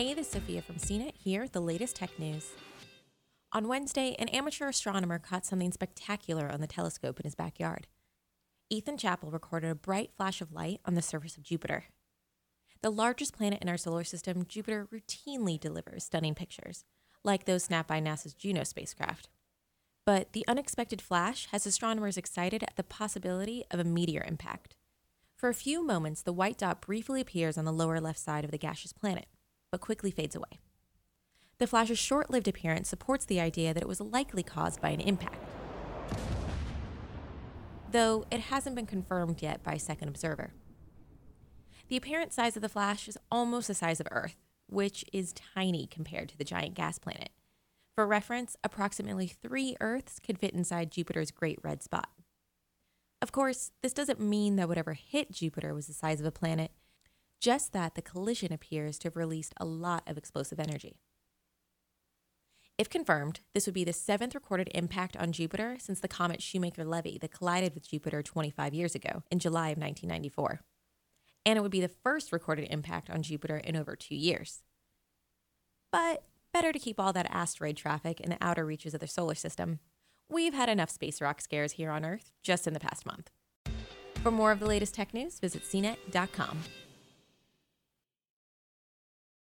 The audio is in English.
Hey, this is Sophia from CNET here with the latest tech news. On Wednesday, an amateur astronomer caught something spectacular on the telescope in his backyard. Ethan Chappel recorded a bright flash of light on the surface of Jupiter. The largest planet in our solar system, Jupiter routinely delivers stunning pictures, like those snapped by NASA's Juno spacecraft. But the unexpected flash has astronomers excited at the possibility of a meteor impact. For a few moments, the white dot briefly appears on the lower left side of the gaseous planet, but quickly fades away. The flash's short lived appearance supports the idea that it was likely caused by an impact. Though it hasn't been confirmed yet by a second observer. The apparent size of the flash is almost the size of Earth, which is tiny compared to the giant gas planet. For reference, approximately three Earths could fit inside Jupiter's Great Red Spot. Of course, this doesn't mean that whatever hit Jupiter was the size of a planet, just that the collision appears to have released a lot of explosive energy. If confirmed, this would be the seventh recorded impact on Jupiter since the comet Shoemaker Levy that collided with Jupiter 25 years ago in July of 1994. And it would be the first recorded impact on Jupiter in over two years. But better to keep all that asteroid traffic in the outer reaches of the solar system. We've had enough space rock scares here on Earth just in the past month. For more of the latest tech news, visit cnet.com.